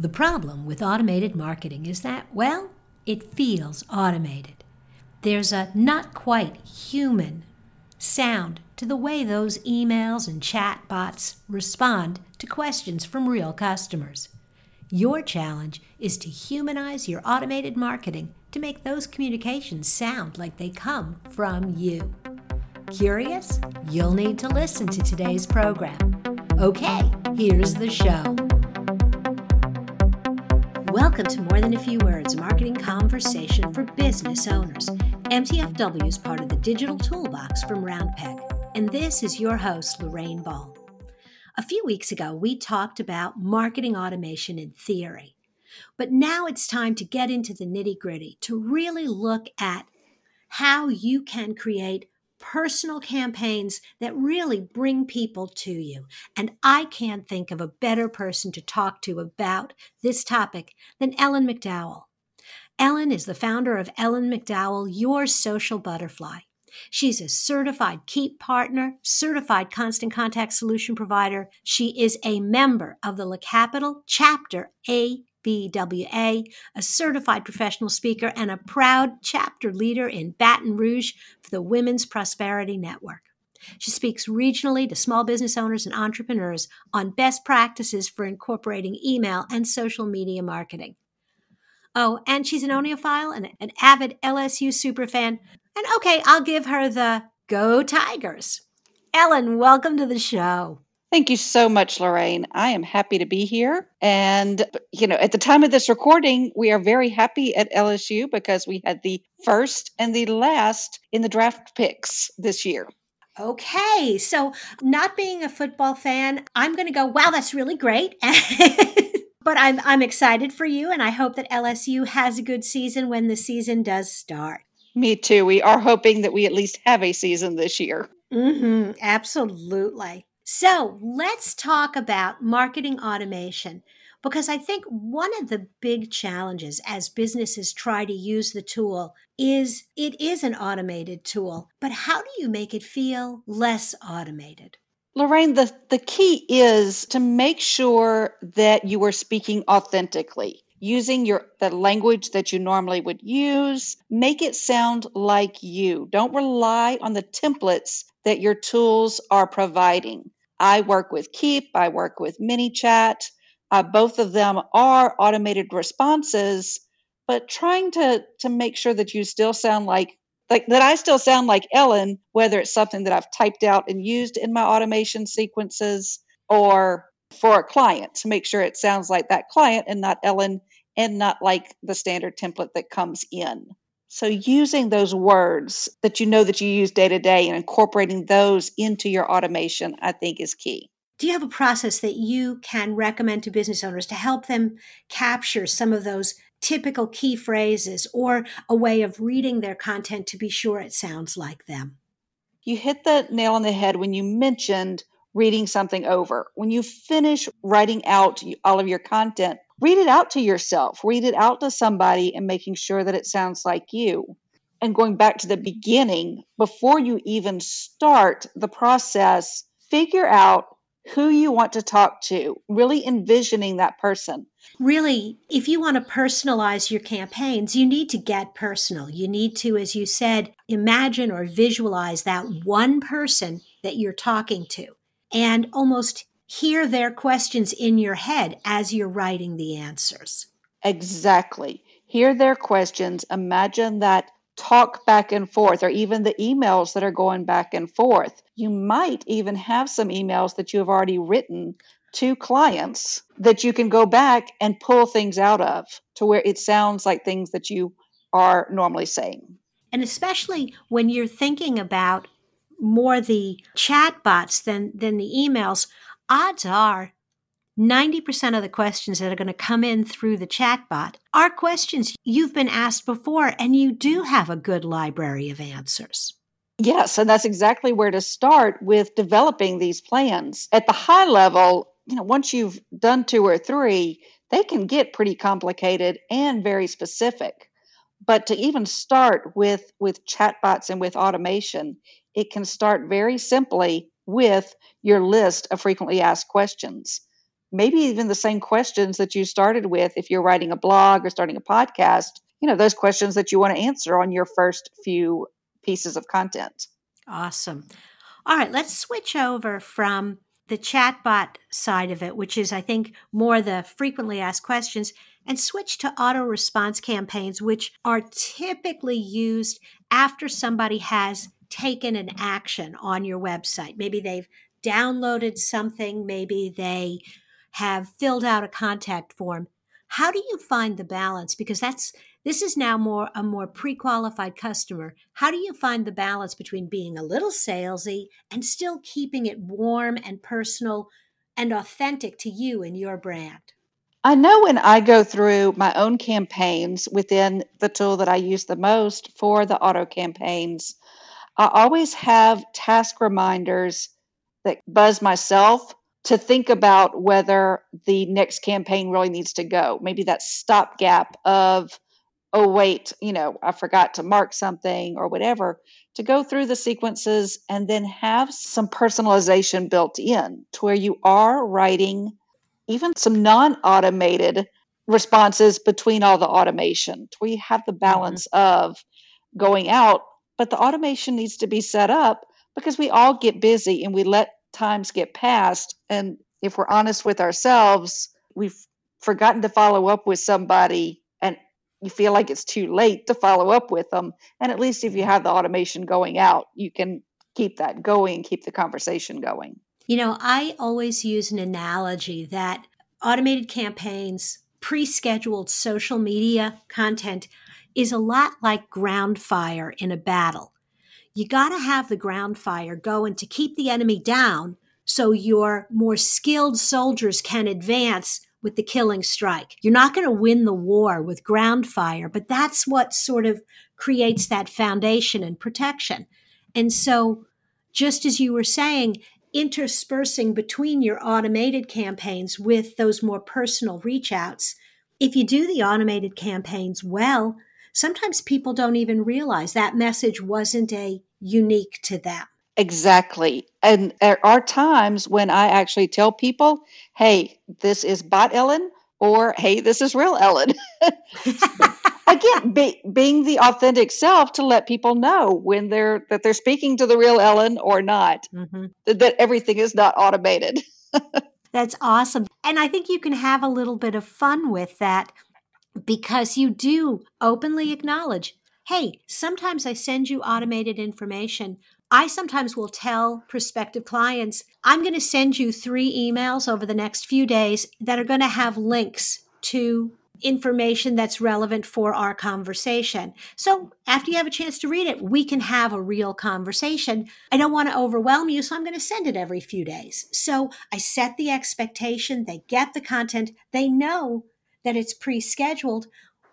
The problem with automated marketing is that, well, it feels automated. There's a not quite human sound to the way those emails and chat bots respond to questions from real customers. Your challenge is to humanize your automated marketing to make those communications sound like they come from you. Curious? You'll need to listen to today's program. Okay, here's the show. Welcome to More Than a Few Words, marketing conversation for business owners. MTFW is part of the digital toolbox from Roundpeg, and this is your host, Lorraine Ball. A few weeks ago, we talked about marketing automation in theory, but now it's time to get into the nitty gritty to really look at how you can create personal campaigns that really bring people to you. And I can't think of a better person to talk to about this topic than Ellen McDowell. Ellen is the founder of Ellen McDowell, Your Social Butterfly. She's a certified Keap partner, certified constant contact solution provider. She is a member of the La Capital Chapter A BWA, a certified professional speaker, and a proud chapter leader in Baton Rouge for the Women's Prosperity Network. She speaks regionally to small business owners and entrepreneurs on best practices for incorporating email and social media marketing. Oh, and she's an oenophile and an avid LSU superfan. And okay, I'll give her the Go Tigers. Ellen, welcome to the show. Thank you so much, Lorraine. I am happy to be here. And, you know, at the time of this recording, we are very happy at LSU because we had the first and the last in the draft picks this year. Okay. So, not being a football fan, I'm going to go, wow, that's really great. but I'm, I'm excited for you, and I hope that LSU has a good season when the season does start. Me too. We are hoping that we at least have a season this year. Mm-hmm, absolutely. So let's talk about marketing automation because I think one of the big challenges as businesses try to use the tool is it is an automated tool, but how do you make it feel less automated? Lorraine, the, the key is to make sure that you are speaking authentically using your the language that you normally would use. Make it sound like you. Don't rely on the templates that your tools are providing I work with Keap, I work with ManyChat. Uh, both of them are automated responses, but trying to to make sure that you still sound like like that I still sound like Ellen, whether it's something that I've typed out and used in my automation sequences or for a client to make sure it sounds like that client and not Ellen and not like the standard template that comes in. So using those words that you know that you use day to day and incorporating those into your automation, I think is key. Do you have a process that you can recommend to business owners to help them capture some of those typical key phrases or a way of reading their content to be sure it sounds like them? You hit the nail on the head when you mentioned reading something over. When you finish writing out all of your content, read it out to yourself, read it out to somebody, and making sure that it sounds like you. And going back to the beginning, before you even start the process, figure out who you want to talk to, really envisioning that person. Really, if you want to personalize your campaigns, you need to get personal. You need to, as you said, imagine or visualize that one person that you're talking to and almost hear their questions in your head as you're writing the answers. Exactly. Hear their questions. Imagine that talk back and forth, or even the emails that are going back and forth. You might even have some emails that you have already written to clients that you can go back and pull things out of to where it sounds like things that you are normally saying. And especially when you're thinking about more the chat bots than, than the emails, odds are 90% of the questions that are going to come in through the chatbot are questions you've been asked before, and you do have a good library of answers. Yes, and that's exactly where to start with developing these plans. At the high level, you know, once you've done two or three, they can get pretty complicated and very specific. But to even start with with chatbots and with automation, it can start very simply with your list of frequently asked questions. maybe even the same questions that you started with if you're writing a blog or starting a podcast, you know, those questions that you want to answer on your first few pieces of content. Awesome. All right, let's switch over from the chatbot side of it, which is, I think, more the frequently asked questions, and switch to auto response campaigns, which are typically used after somebody has taken an action on your website. Maybe they've downloaded something, maybe they have filled out a contact form. How do you find the balance? Because that's this is now more a more pre-qualified customer. How do you find the balance between being a little salesy and still keeping it warm and personal and authentic to you and your brand? I know when I go through my own campaigns within the tool that I use the most for the auto campaigns, I always have task reminders that buzz myself to think about whether the next campaign really needs to go. Maybe that stopgap of, oh, wait, you know, I forgot to mark something or whatever, to go through the sequences and then have some personalization built in to where you are writing even some non automated responses between all the automation, to where you have the mm-hmm. balance mm-hmm. of going out but the automation needs to be set up because we all get busy and we let times get past. And if we're honest with ourselves, we've forgotten to follow up with somebody and you feel like it's too late to follow up with them. And at least if you have the automation going out, you can keep that going keep the conversation going. You know, I always use an analogy that automated campaigns, pre scheduled social media content is a lot like ground fire in a battle. You got to have the ground fire going to keep the enemy down so your more skilled soldiers can advance with the killing strike. You're not going to win the war with ground fire, but that's what sort of creates that foundation and protection. And so, just as you were saying, interspersing between your automated campaigns with those more personal reach outs, if you do the automated campaigns well, sometimes people don't even realize that message wasn't a unique to them. Exactly. And there are times when I actually tell people, hey, this is bot Ellen or hey, this is real Ellen. Again, be, being the authentic self to let people know when they're that they're speaking to the real Ellen or not. Mm-hmm. That, that everything is not automated. That's awesome. And I think you can have a little bit of fun with that because you do openly acknowledge hey, sometimes I send you automated information. I sometimes will tell prospective clients, I'm going to send you three emails over the next few days that are going to have links to information that's relevant for our conversation. So after you have a chance to read it, we can have a real conversation. I don't want to overwhelm you, so I'm going to send it every few days. So I set the expectation, they get the content, they know that it's pre scheduled,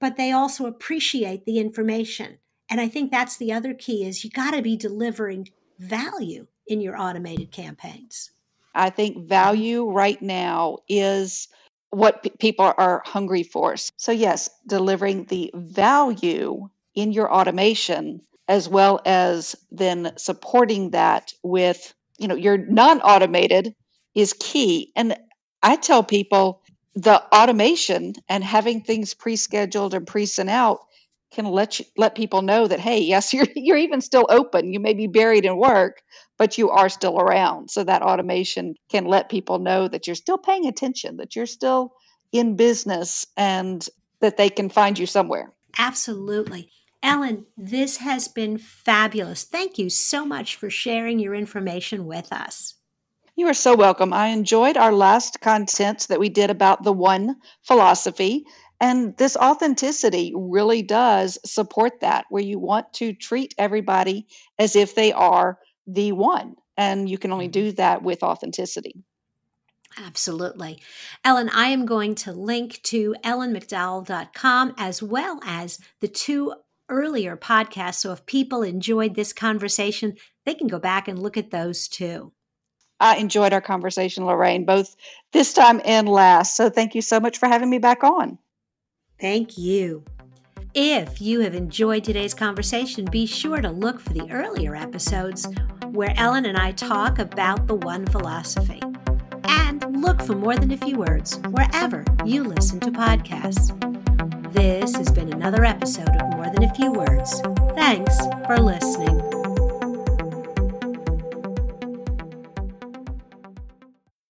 but they also appreciate the information. And I think that's the other key is you got to be delivering value in your automated campaigns. I think value right now is what p- people are hungry for. So yes, delivering the value in your automation as well as then supporting that with, you know, your non-automated is key. And I tell people the automation and having things pre-scheduled and pre-sent out can let you, let people know that hey yes you're you're even still open. You may be buried in work but you are still around. So that automation can let people know that you're still paying attention that you're still in business and that they can find you somewhere. Absolutely. Ellen this has been fabulous. Thank you so much for sharing your information with us you are so welcome. I enjoyed our last content that we did about the one philosophy. And this authenticity really does support that, where you want to treat everybody as if they are the one. And you can only do mm-hmm. that with authenticity. Absolutely. Ellen, I am going to link to ellenmcdowell.com as well as the two earlier podcasts. So if people enjoyed this conversation, they can go back and look at those too. I enjoyed our conversation, Lorraine, both this time and last. So thank you so much for having me back on. Thank you. If you have enjoyed today's conversation, be sure to look for the earlier episodes where Ellen and I talk about the one philosophy. And look for More Than a Few Words wherever you listen to podcasts. This has been another episode of More Than a Few Words. Thanks for listening.